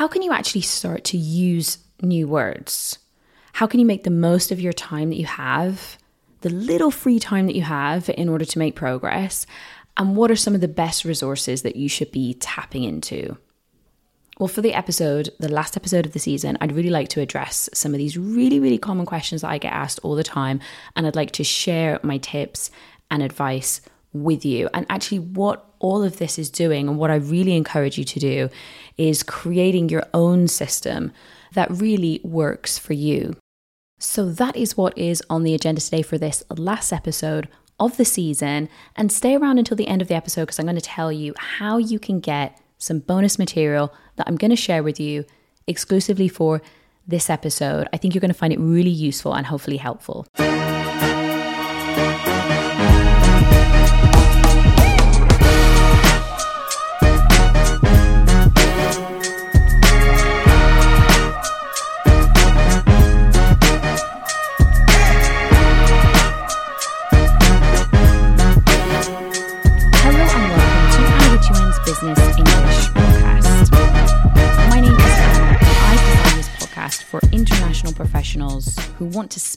how can you actually start to use new words? How can you make the most of your time that you have, the little free time that you have in order to make progress? And what are some of the best resources that you should be tapping into? Well, for the episode, the last episode of the season, I'd really like to address some of these really, really common questions that I get asked all the time. And I'd like to share my tips and advice with you. And actually, what all of this is doing, and what I really encourage you to do, is creating your own system that really works for you. So, that is what is on the agenda today for this last episode of the season. And stay around until the end of the episode because I'm going to tell you how you can get some bonus material that I'm going to share with you exclusively for this episode. I think you're going to find it really useful and hopefully helpful.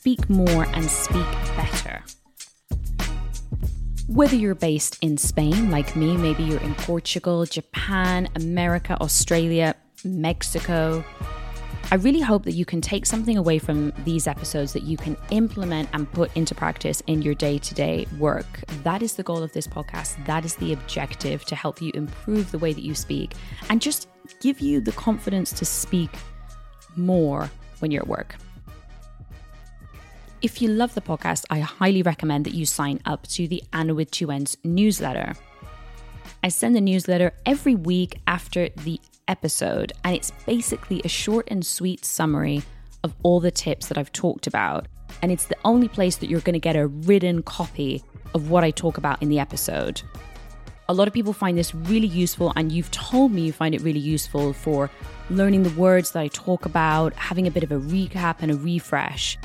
Speak more and speak better. Whether you're based in Spain, like me, maybe you're in Portugal, Japan, America, Australia, Mexico, I really hope that you can take something away from these episodes that you can implement and put into practice in your day to day work. That is the goal of this podcast. That is the objective to help you improve the way that you speak and just give you the confidence to speak more when you're at work. If you love the podcast, I highly recommend that you sign up to the Anna with Two Ends newsletter. I send the newsletter every week after the episode, and it's basically a short and sweet summary of all the tips that I've talked about. And it's the only place that you're going to get a written copy of what I talk about in the episode. A lot of people find this really useful, and you've told me you find it really useful for learning the words that I talk about, having a bit of a recap and a refresh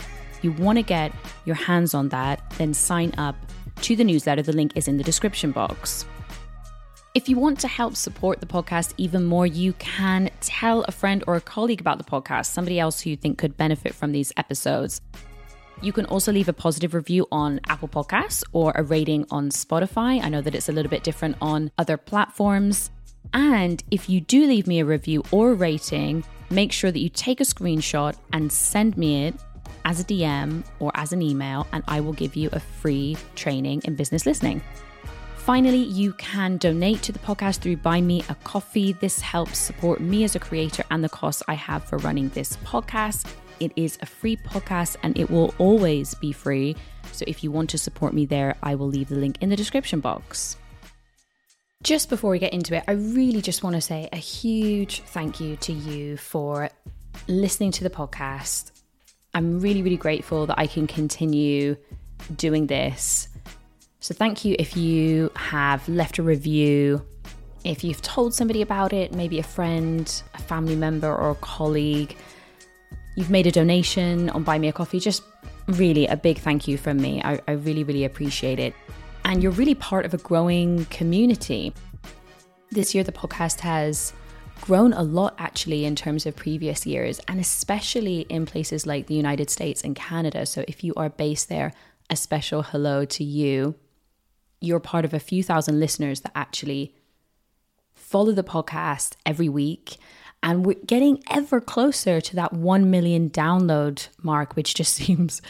you want to get your hands on that, then sign up to the newsletter. The link is in the description box. If you want to help support the podcast even more, you can tell a friend or a colleague about the podcast, somebody else who you think could benefit from these episodes. You can also leave a positive review on Apple Podcasts or a rating on Spotify. I know that it's a little bit different on other platforms. And if you do leave me a review or a rating, make sure that you take a screenshot and send me it as a DM or as an email, and I will give you a free training in business listening. Finally, you can donate to the podcast through Buy Me a Coffee. This helps support me as a creator and the costs I have for running this podcast. It is a free podcast and it will always be free. So if you want to support me there, I will leave the link in the description box. Just before we get into it, I really just want to say a huge thank you to you for listening to the podcast, I'm really, really grateful that I can continue doing this. So, thank you if you have left a review, if you've told somebody about it, maybe a friend, a family member, or a colleague. You've made a donation on Buy Me a Coffee. Just really a big thank you from me. I, I really, really appreciate it. And you're really part of a growing community. This year, the podcast has grown a lot actually in terms of previous years, and especially in places like the United States and Canada. So if you are based there, a special hello to you. You're part of a few thousand listeners that actually follow the podcast every week. And we're getting ever closer to that 1 million download mark, which just seems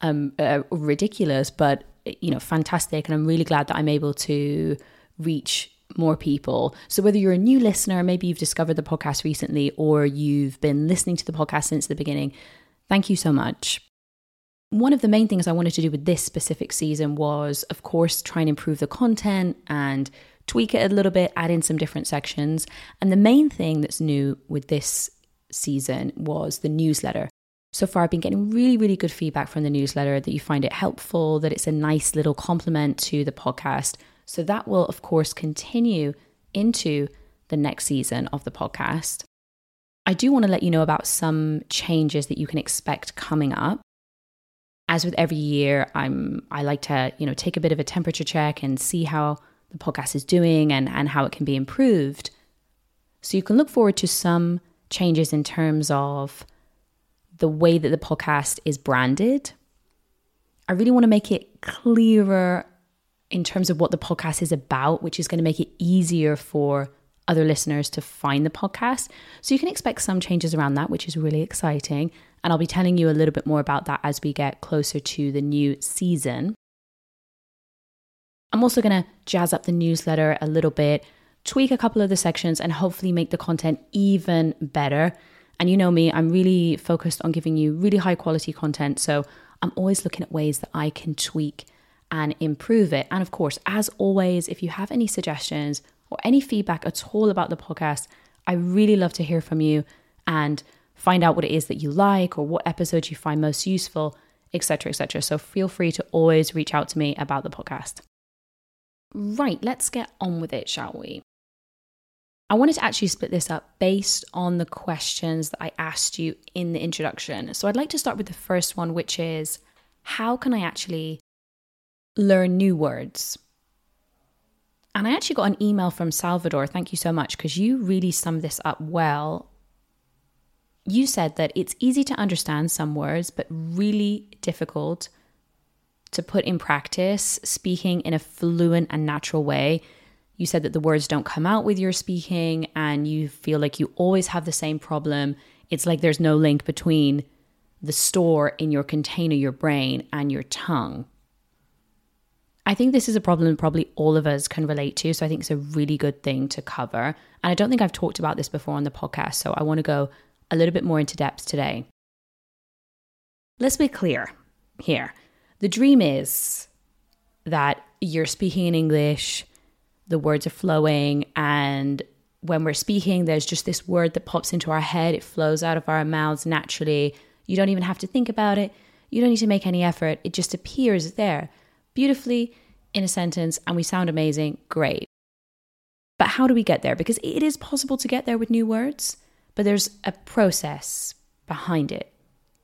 um, uh, ridiculous, but you know, fantastic. And I'm really glad that I'm able to reach more people. So, whether you're a new listener, maybe you've discovered the podcast recently, or you've been listening to the podcast since the beginning, thank you so much. One of the main things I wanted to do with this specific season was, of course, try and improve the content and tweak it a little bit, add in some different sections. And the main thing that's new with this season was the newsletter. So far, I've been getting really, really good feedback from the newsletter that you find it helpful, that it's a nice little complement to the podcast. So that will, of course, continue into the next season of the podcast. I do want to let you know about some changes that you can expect coming up. As with every year, I'm I like to, you know, take a bit of a temperature check and see how the podcast is doing and, and how it can be improved. So you can look forward to some changes in terms of the way that the podcast is branded. I really want to make it clearer in terms of what the podcast is about, which is going to make it easier for other listeners to find the podcast. So you can expect some changes around that, which is really exciting. And I'll be telling you a little bit more about that as we get closer to the new season. I'm also going to jazz up the newsletter a little bit, tweak a couple of the sections, and hopefully make the content even better. And you know me, I'm really focused on giving you really high quality content. So I'm always looking at ways that I can tweak and improve it. And of course, as always, if you have any suggestions or any feedback at all about the podcast, I really love to hear from you and find out what it is that you like or what episodes you find most useful, etc., etc. So feel free to always reach out to me about the podcast. Right, let's get on with it, shall we? I wanted to actually split this up based on the questions that I asked you in the introduction. So I'd like to start with the first one, which is how can I actually learn new words? And I actually got an email from Salvador. Thank you so much because you really summed this up well. You said that it's easy to understand some words, but really difficult to put in practice speaking in a fluent and natural way. You said that the words don't come out with your speaking and you feel like you always have the same problem. It's like there's no link between the store in your container, your brain, and your tongue. I think this is a problem probably all of us can relate to. So I think it's a really good thing to cover. And I don't think I've talked about this before on the podcast. So I want to go a little bit more into depth today. Let's be clear here. The dream is that you're speaking in English, the words are flowing, and when we're speaking, there's just this word that pops into our head. It flows out of our mouths naturally. You don't even have to think about it. You don't need to make any effort. It just appears there beautifully in a sentence and we sound amazing, great. But how do we get there? Because it is possible to get there with new words, but there's a process behind it.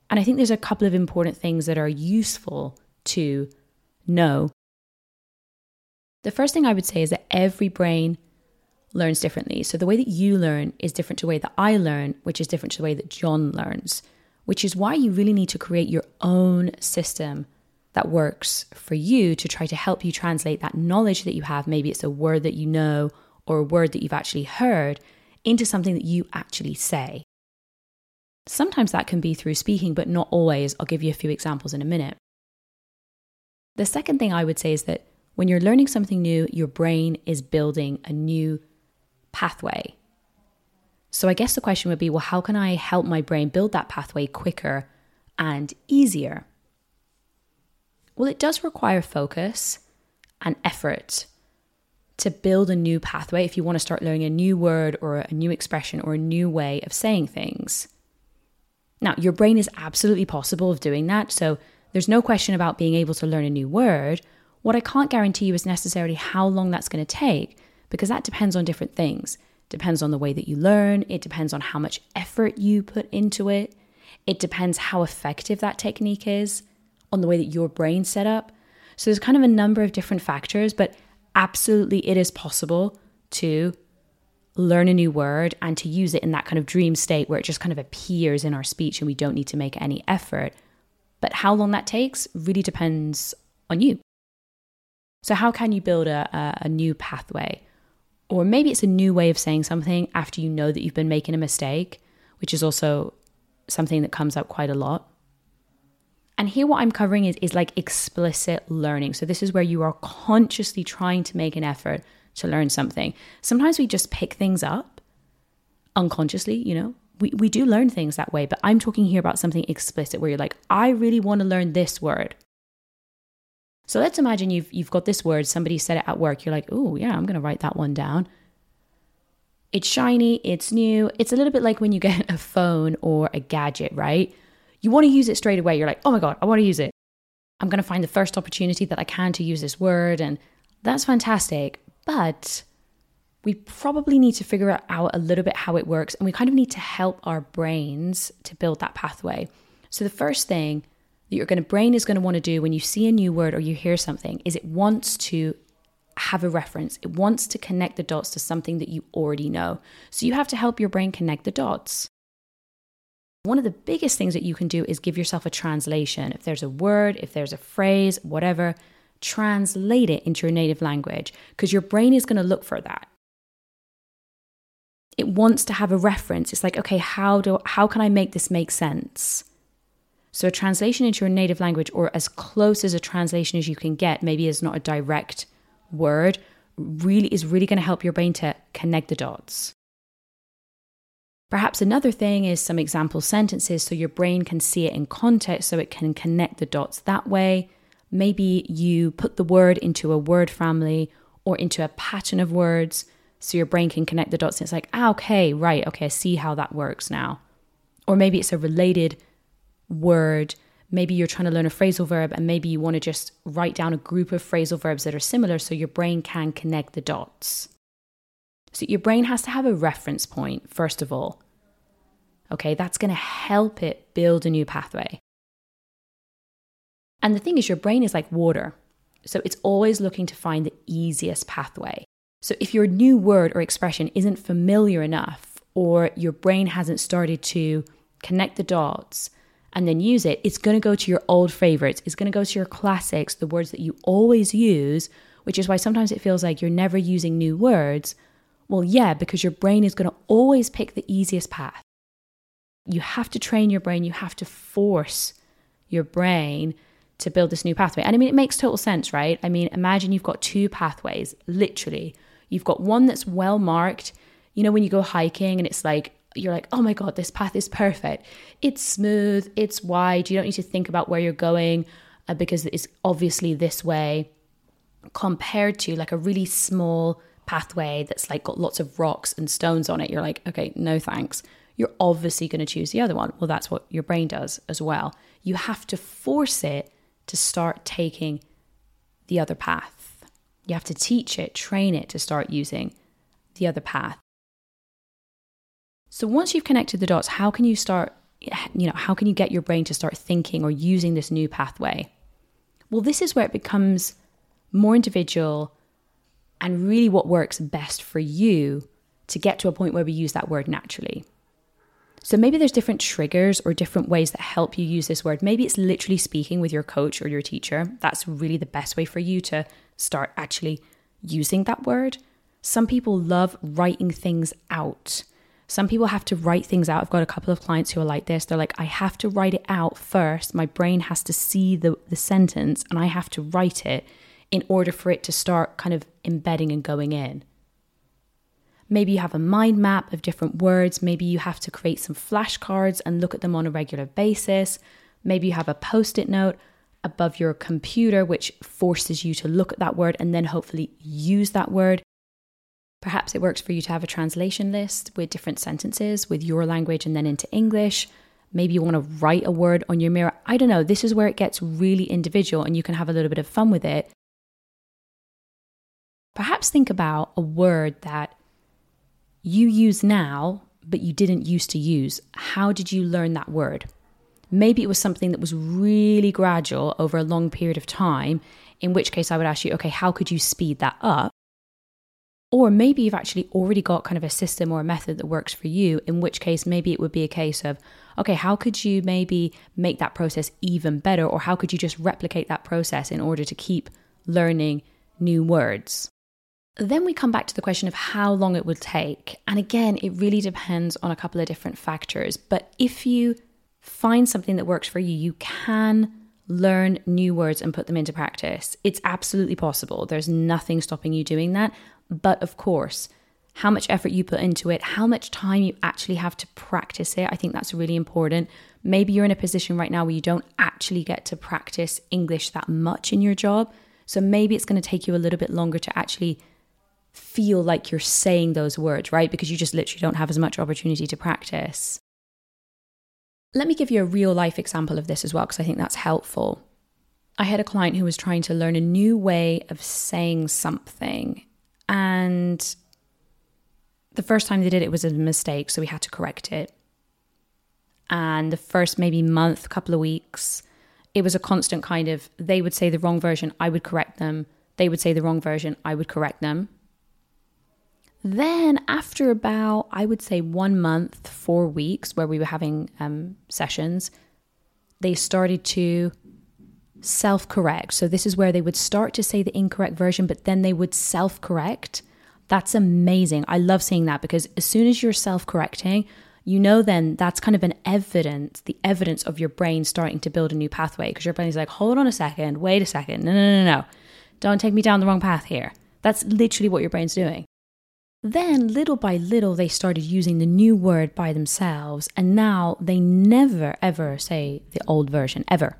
And I think there's a couple of important things that are useful to know. The first thing I would say is that every brain learns differently. So the way that you learn is different to the way that I learn, which is different to the way that John learns, which is why you really need to create your own system that works for you to try to help you translate that knowledge that you have. Maybe it's a word that you know or a word that you've actually heard into something that you actually say. Sometimes that can be through speaking, but not always. I'll give you a few examples in a minute. The second thing I would say is that when you're learning something new, your brain is building a new pathway. So I guess the question would be well, how can I help my brain build that pathway quicker and easier? Well, it does require focus and effort to build a new pathway if you want to start learning a new word or a new expression or a new way of saying things. Now, your brain is absolutely possible of doing that, so there's no question about being able to learn a new word. What I can't guarantee you is necessarily how long that's going to take because that depends on different things. Depends on the way that you learn, it depends on how much effort you put into it, it depends how effective that technique is on the way that your brain's set up. So there's kind of a number of different factors, but absolutely it is possible to learn a new word and to use it in that kind of dream state where it just kind of appears in our speech and we don't need to make any effort. But how long that takes really depends on you. So, how can you build a, a, a new pathway? Or maybe it's a new way of saying something after you know that you've been making a mistake, which is also something that comes up quite a lot. And here, what I'm covering is, is like explicit learning. So, this is where you are consciously trying to make an effort to learn something. Sometimes we just pick things up unconsciously, you know, we, we do learn things that way, but I'm talking here about something explicit where you're like, I really want to learn this word. So let's imagine you've you've got this word, somebody said it at work, you're like, oh yeah, I'm gonna write that one down. It's shiny, it's new. It's a little bit like when you get a phone or a gadget, right? You want to use it straight away. You're like, oh my God, I want to use it. I'm going to find the first opportunity that I can to use this word. And that's fantastic. But we probably need to figure out a little bit how it works. And we kind of need to help our brains to build that pathway. So the first thing that your brain is going to want to do when you see a new word or you hear something is it wants to have a reference. It wants to connect the dots to something that you already know. So you have to help your brain connect the dots. One of the biggest things that you can do is give yourself a translation. If there's a word, if there's a phrase, whatever, translate it into your native language because your brain is going to look for that. It wants to have a reference. It's like, okay, how do how can I make this make sense? So a translation into your native language or as close as a translation as you can get, maybe is not a direct word, really is really going to help your brain to connect the dots. Perhaps another thing is some example sentences so your brain can see it in context so it can connect the dots that way. Maybe you put the word into a word family or into a pattern of words so your brain can connect the dots and it's like, ah, okay, right, okay, I see how that works now. Or maybe it's a related word. Maybe you're trying to learn a phrasal verb and maybe you want to just write down a group of phrasal verbs that are similar so your brain can connect the dots. So your brain has to have a reference point, first of all. Okay, that's going to help it build a new pathway. And the thing is, your brain is like water. So it's always looking to find the easiest pathway. So if your new word or expression isn't familiar enough, or your brain hasn't started to connect the dots and then use it, it's going to go to your old favorites. It's going to go to your classics, the words that you always use, which is why sometimes it feels like you're never using new words well, yeah, because your brain is going to always pick the easiest path. You have to train your brain, you have to force your brain to build this new pathway. And I mean, it makes total sense, right? I mean, imagine you've got two pathways, literally. You've got one that's well marked. You know, when you go hiking and it's like, you're like, oh my God, this path is perfect. It's smooth, it's wide. You don't need to think about where you're going uh, because it's obviously this way compared to like a really small, pathway that's like got lots of rocks and stones on it, you're like, okay, no thanks. You're obviously going to choose the other one. Well, that's what your brain does as well. You have to force it to start taking the other path. You have to teach it, train it to start using the other path. So once you've connected the dots, how can you start, you know, how can you get your brain to start thinking or using this new pathway? Well, this is where it becomes more individual and really what works best for you to get to a point where we use that word naturally. So maybe there's different triggers or different ways that help you use this word. Maybe it's literally speaking with your coach or your teacher. That's really the best way for you to start actually using that word. Some people love writing things out. Some people have to write things out. I've got a couple of clients who are like this. They're like, I have to write it out first. My brain has to see the, the sentence and I have to write it in order for it to start kind of embedding and going in. Maybe you have a mind map of different words. Maybe you have to create some flashcards and look at them on a regular basis. Maybe you have a post it note above your computer, which forces you to look at that word and then hopefully use that word. Perhaps it works for you to have a translation list with different sentences with your language and then into English. Maybe you want to write a word on your mirror. I don't know. This is where it gets really individual and you can have a little bit of fun with it. Perhaps think about a word that you use now, but you didn't used to use. How did you learn that word? Maybe it was something that was really gradual over a long period of time, in which case I would ask you, okay, how could you speed that up? Or maybe you've actually already got kind of a system or a method that works for you, in which case maybe it would be a case of, okay, how could you maybe make that process even better? Or how could you just replicate that process in order to keep learning new words? Then we come back to the question of how long it will take. And again, it really depends on a couple of different factors. But if you find something that works for you, you can learn new words and put them into practice. It's absolutely possible. There's nothing stopping you doing that. But of course, how much effort you put into it, how much time you actually have to practice it, I think that's really important. Maybe you're in a position right now where you don't actually get to practice English that much in your job. So maybe it's going to take you a little bit longer to actually feel like you're saying those words, right? Because you just literally don't have as much opportunity to practice. Let me give you a real life example of this as well, because I think that's helpful. I had a client who was trying to learn a new way of saying something. And the first time they did it was a mistake, so we had to correct it. And the first maybe month, couple of weeks, it was a constant kind of they would say the wrong version, I would correct them. They would say the wrong version, I would correct them. Then, after about, I would say, one month, four weeks, where we were having um, sessions, they started to self correct. So, this is where they would start to say the incorrect version, but then they would self correct. That's amazing. I love seeing that because as soon as you're self correcting, you know then that's kind of an evidence, the evidence of your brain starting to build a new pathway because your brain's like, hold on a second, wait a second, no, no, no, no, don't take me down the wrong path here. That's literally what your brain's doing. Then, little by little, they started using the new word by themselves, and now they never ever say the old version, ever.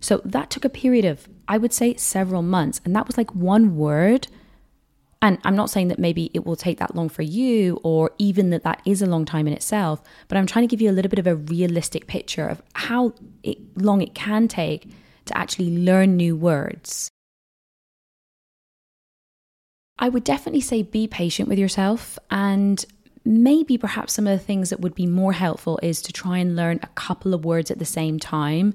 So that took a period of, I would say, several months, and that was like one word and I'm not saying that maybe it will take that long for you or even that that is a long time in itself, but I'm trying to give you a little bit of a realistic picture of how it, long it can take to actually learn new words. I would definitely say be patient with yourself and maybe perhaps some of the things that would be more helpful is to try and learn a couple of words at the same time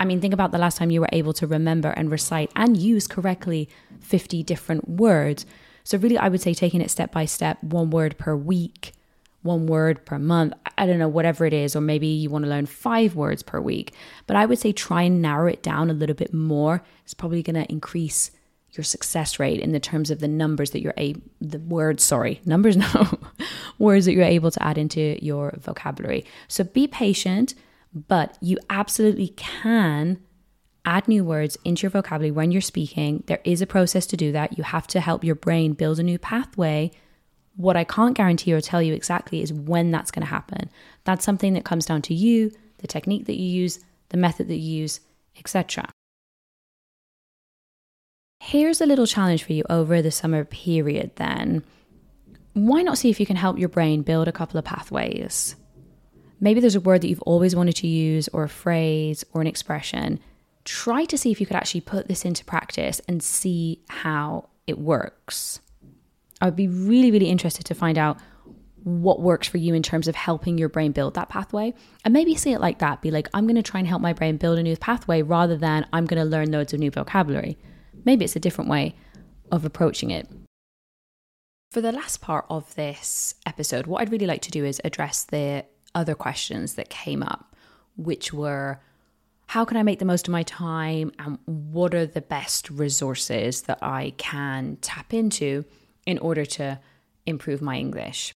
I mean, think about the last time you were able to remember and recite and use correctly 50 different words. So, really, I would say taking it step by step, one word per week, one word per month. I don't know, whatever it is, or maybe you want to learn five words per week. But I would say try and narrow it down a little bit more. It's probably going to increase your success rate in the terms of the numbers that you're able, the words, sorry, numbers, no, words that you're able to add into your vocabulary. So, be patient but you absolutely can add new words into your vocabulary when you're speaking. There is a process to do that. You have to help your brain build a new pathway. What I can't guarantee or tell you exactly is when that's going to happen. That's something that comes down to you, the technique that you use, the method that you use, etc. Here's a little challenge for you over the summer period then. Why not see if you can help your brain build a couple of pathways? Maybe there's a word that you've always wanted to use, or a phrase, or an expression. Try to see if you could actually put this into practice and see how it works. I would be really, really interested to find out what works for you in terms of helping your brain build that pathway. And maybe see it like that be like, I'm going to try and help my brain build a new pathway rather than I'm going to learn loads of new vocabulary. Maybe it's a different way of approaching it. For the last part of this episode, what I'd really like to do is address the other questions that came up, which were how can I make the most of my time and what are the best resources that I can tap into in order to improve my English?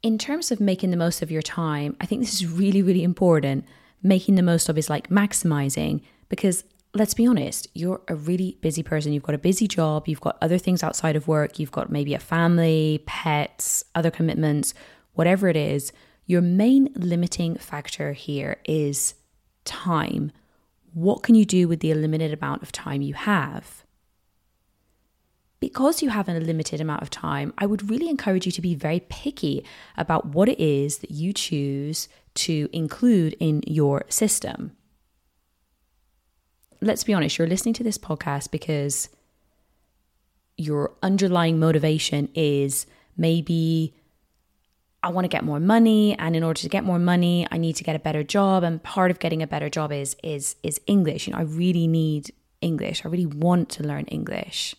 In terms of making the most of your time, I think this is really, really important. Making the most of is like maximizing because let's be honest, you're a really busy person. You've got a busy job, you've got other things outside of work, you've got maybe a family, pets, other commitments, whatever it is. Your main limiting factor here is time. What can you do with the limited amount of time you have? Because you have a limited amount of time, I would really encourage you to be very picky about what it is that you choose to include in your system. Let's be honest, you're listening to this podcast because your underlying motivation is maybe I want to get more money and in order to get more money I need to get a better job and part of getting a better job is is is English. You know I really need English. I really want to learn English.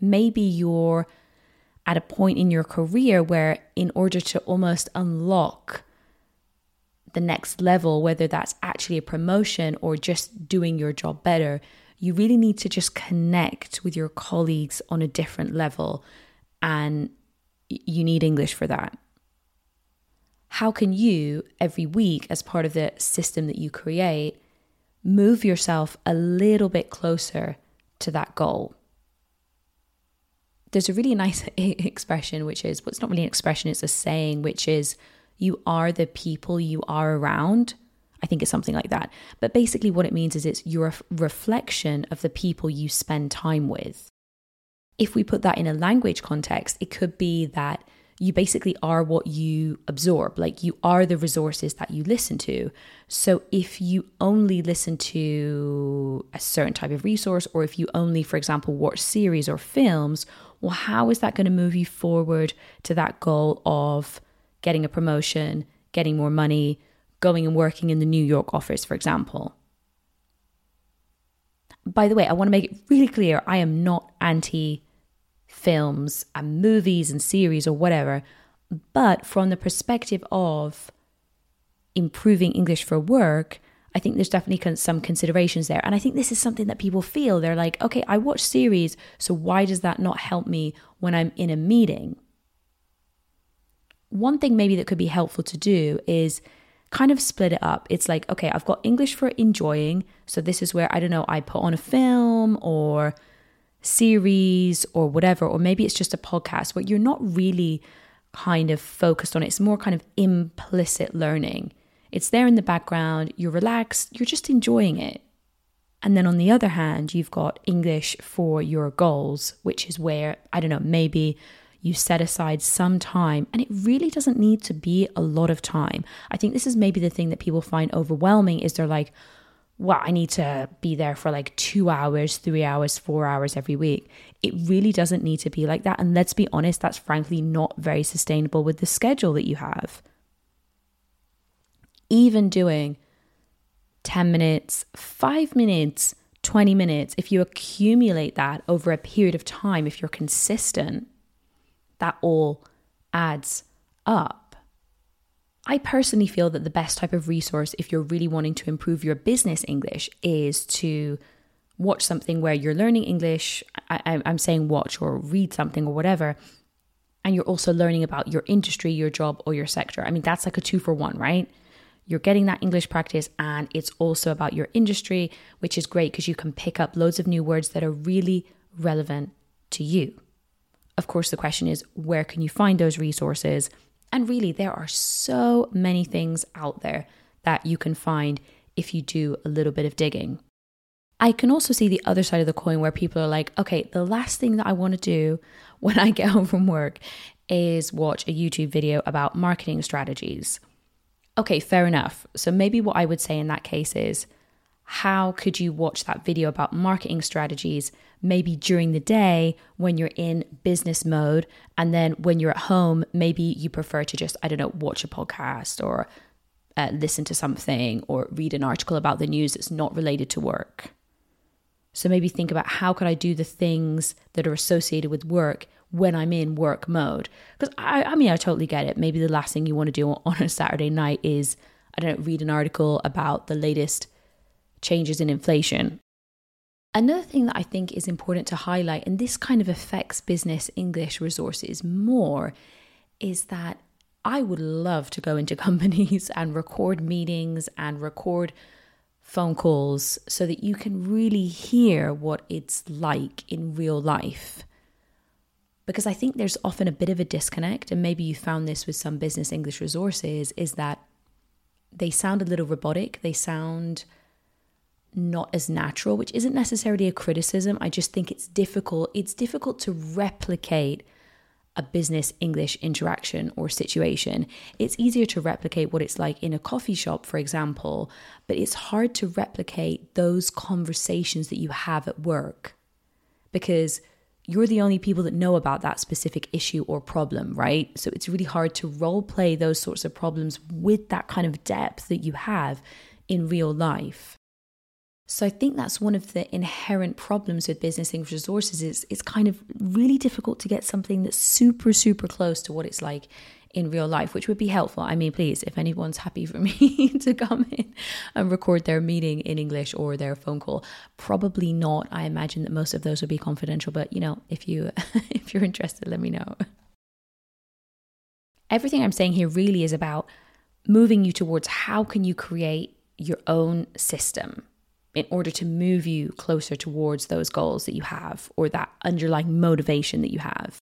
Maybe you're at a point in your career where in order to almost unlock the next level whether that's actually a promotion or just doing your job better you really need to just connect with your colleagues on a different level and you need English for that. How can you, every week, as part of the system that you create, move yourself a little bit closer to that goal? There's a really nice expression, which is well, it's not really an expression, it's a saying, which is, you are the people you are around. I think it's something like that. But basically, what it means is it's your reflection of the people you spend time with if we put that in a language context, it could be that you basically are what you absorb, like you are the resources that you listen to. So if you only listen to a certain type of resource, or if you only, for example, watch series or films, well, how is that going to move you forward to that goal of getting a promotion, getting more money, going and working in the New York office, for example? By the way, I want to make it really clear I am not anti films and movies and series or whatever, but from the perspective of improving English for work, I think there's definitely some considerations there. And I think this is something that people feel. They're like, okay, I watch series, so why does that not help me when I'm in a meeting? One thing maybe that could be helpful to do is kind of split it up. It's like, okay, I've got English for enjoying. So this is where, I don't know, I put on a film or series or whatever, or maybe it's just a podcast where you're not really kind of focused on it. It's more kind of implicit learning. It's there in the background, you're relaxed, you're just enjoying it. And then on the other hand, you've got English for your goals, which is where, I don't know, maybe you set aside some time, and it really doesn't need to be a lot of time. I think this is maybe the thing that people find overwhelming is they're like, well, I need to be there for like two hours, three hours, four hours every week. It really doesn't need to be like that. And let's be honest, that's frankly not very sustainable with the schedule that you have. Even doing 10 minutes, five minutes, 20 minutes, if you accumulate that over a period of time, if you're consistent, that all adds up. I personally feel that the best type of resource, if you're really wanting to improve your business English, is to watch something where you're learning English. I, am saying watch or read something or whatever. And you're also learning about your industry, your job, or your sector. I mean, that's like a two for one, right? You're getting that English practice, and it's also about your industry, which is great because you can pick up loads of new words that are really relevant to you. Of course, the question is where can you find those resources? And really, there are so many things out there that you can find if you do a little bit of digging. I can also see the other side of the coin where people are like, okay, the last thing that I want to do when I get home from work is watch a YouTube video about marketing strategies. Okay, fair enough. So maybe what I would say in that case is how could you watch that video about marketing strategies maybe during the day when you're in business mode and then when you're at home maybe you prefer to just i don't know watch a podcast or uh, listen to something or read an article about the news that's not related to work? So maybe think about how could i do the things that are associated with work when i'm in work mode? Because I, I mean i totally get it. Maybe the last thing you want to do on a saturday night is i don't know read an article about the latest changes in inflation. Another thing that I think is important to highlight, and this kind of affects business English resources more, is that I would love to go into companies and record meetings and record phone calls so that you can really hear what it's like in real life. Because I think there's often a bit of a disconnect, and maybe you found this with some business English resources, is that they sound a little robotic. They sound not as natural, which isn't necessarily a criticism. I just think it's difficult. It's difficult to replicate a business English interaction or situation. It's easier to replicate what it's like in a coffee shop, for example, but it's hard to replicate those conversations that you have at work because you're the only people that know about that specific issue or problem, right? So it's really hard to role play those sorts of problems with that kind of depth that you have in real life. So I think that's one of the inherent problems with business English resources is it's kind of really difficult to get something that's super super close to what it's like in real life, which would be helpful. I mean, please, if anyone's happy for me to come in and record their meeting in English or their phone call, probably not. I imagine that most of those would be confidential, but you know, if you if you're interested, let me know. Everything I'm saying here really is about moving you towards how can you create your own system in order to move you closer towards those goals that you have or that underlying motivation that you have.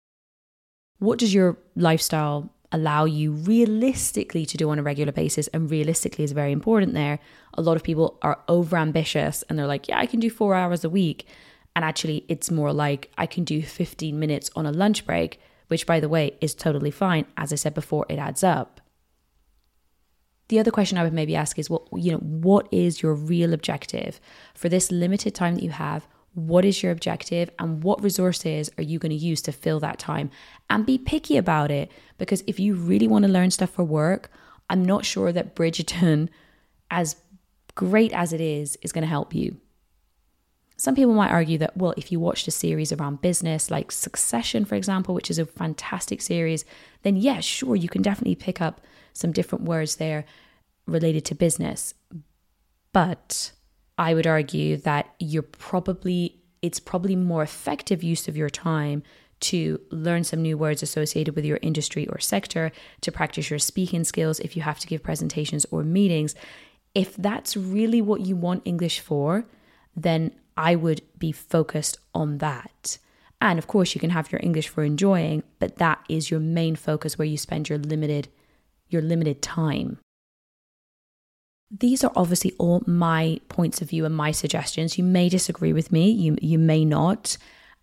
What does your lifestyle allow you realistically to do on a regular basis? And realistically is very important there. A lot of people are over ambitious and they're like, yeah, I can do four hours a week. And actually, it's more like I can do 15 minutes on a lunch break, which, by the way, is totally fine. As I said before, it adds up. The other question I would maybe ask is, well, you know, what is your real objective for this limited time that you have? What is your objective and what resources are you going to use to fill that time? And be picky about it because if you really want to learn stuff for work, I'm not sure that Bridgerton, as great as it is, is going to help you. Some people might argue that, well, if you watched a series around business, like Succession, for example, which is a fantastic series, then yes, yeah, sure, you can definitely pick up some different words there related to business. But I would argue that you're probably, it's probably more effective use of your time to learn some new words associated with your industry or sector, to practice your speaking skills if you have to give presentations or meetings. If that's really what you want English for, then I would be focused on that. And of course, you can have your English for enjoying, but that is your main focus where you spend your limited your limited time. These are obviously all my points of view and my suggestions. You may disagree with me, you you may not.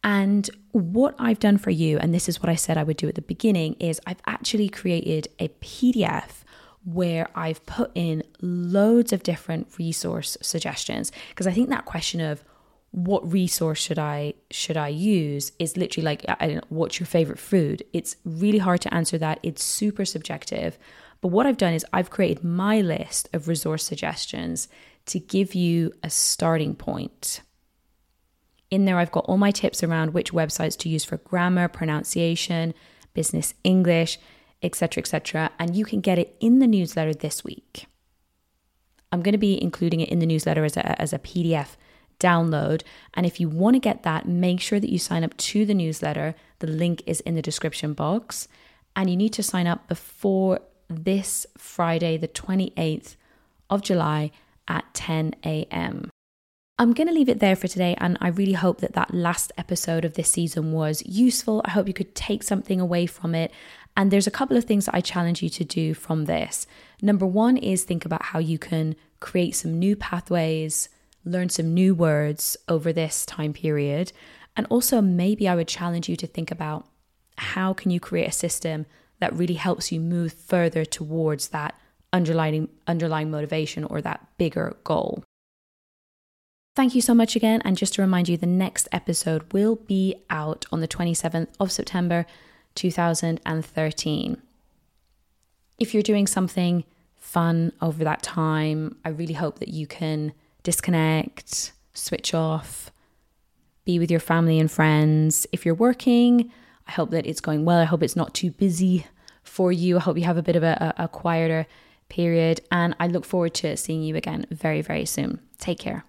And what I've done for you, and this is what I said I would do at the beginning, is I've actually created a PDF where I've put in loads of different resource suggestions. Because I think that question of what resource should I should I use is literally like know, what's your favorite food? It's really hard to answer that. It's super subjective. But what I've done is I've created my list of resource suggestions to give you a starting point. In there, I've got all my tips around which websites to use for grammar, pronunciation, business English, etc., etc. And you can get it in the newsletter this week. I'm going to be including it in the newsletter as a, as a PDF download. And if you want to get that, make sure that you sign up to the newsletter. The link is in the description box. And you need to sign up before this Friday, the 28th of July at 10 a.m. I'm going to leave it there for today, and I really hope that that last episode of this season was useful. I hope you could take something away from it. And there's a couple of things that I challenge you to do from this. Number one is think about how you can create some new pathways, learn some new words over this time period. And also, maybe I would challenge you to think about how can you create a system that really helps you move further towards that underlying underlying motivation or that bigger goal. Thank you so much again. And just to remind you, the next episode will be out on the 27th of September 2013. If you're doing something fun over that time, I really hope that you can disconnect, switch off, be with your family and friends. If you're working, I hope that it's going well. I hope it's not too busy for you. I hope you have a bit of a, a, quieter period. And I look forward to seeing you again very, very soon. Take care.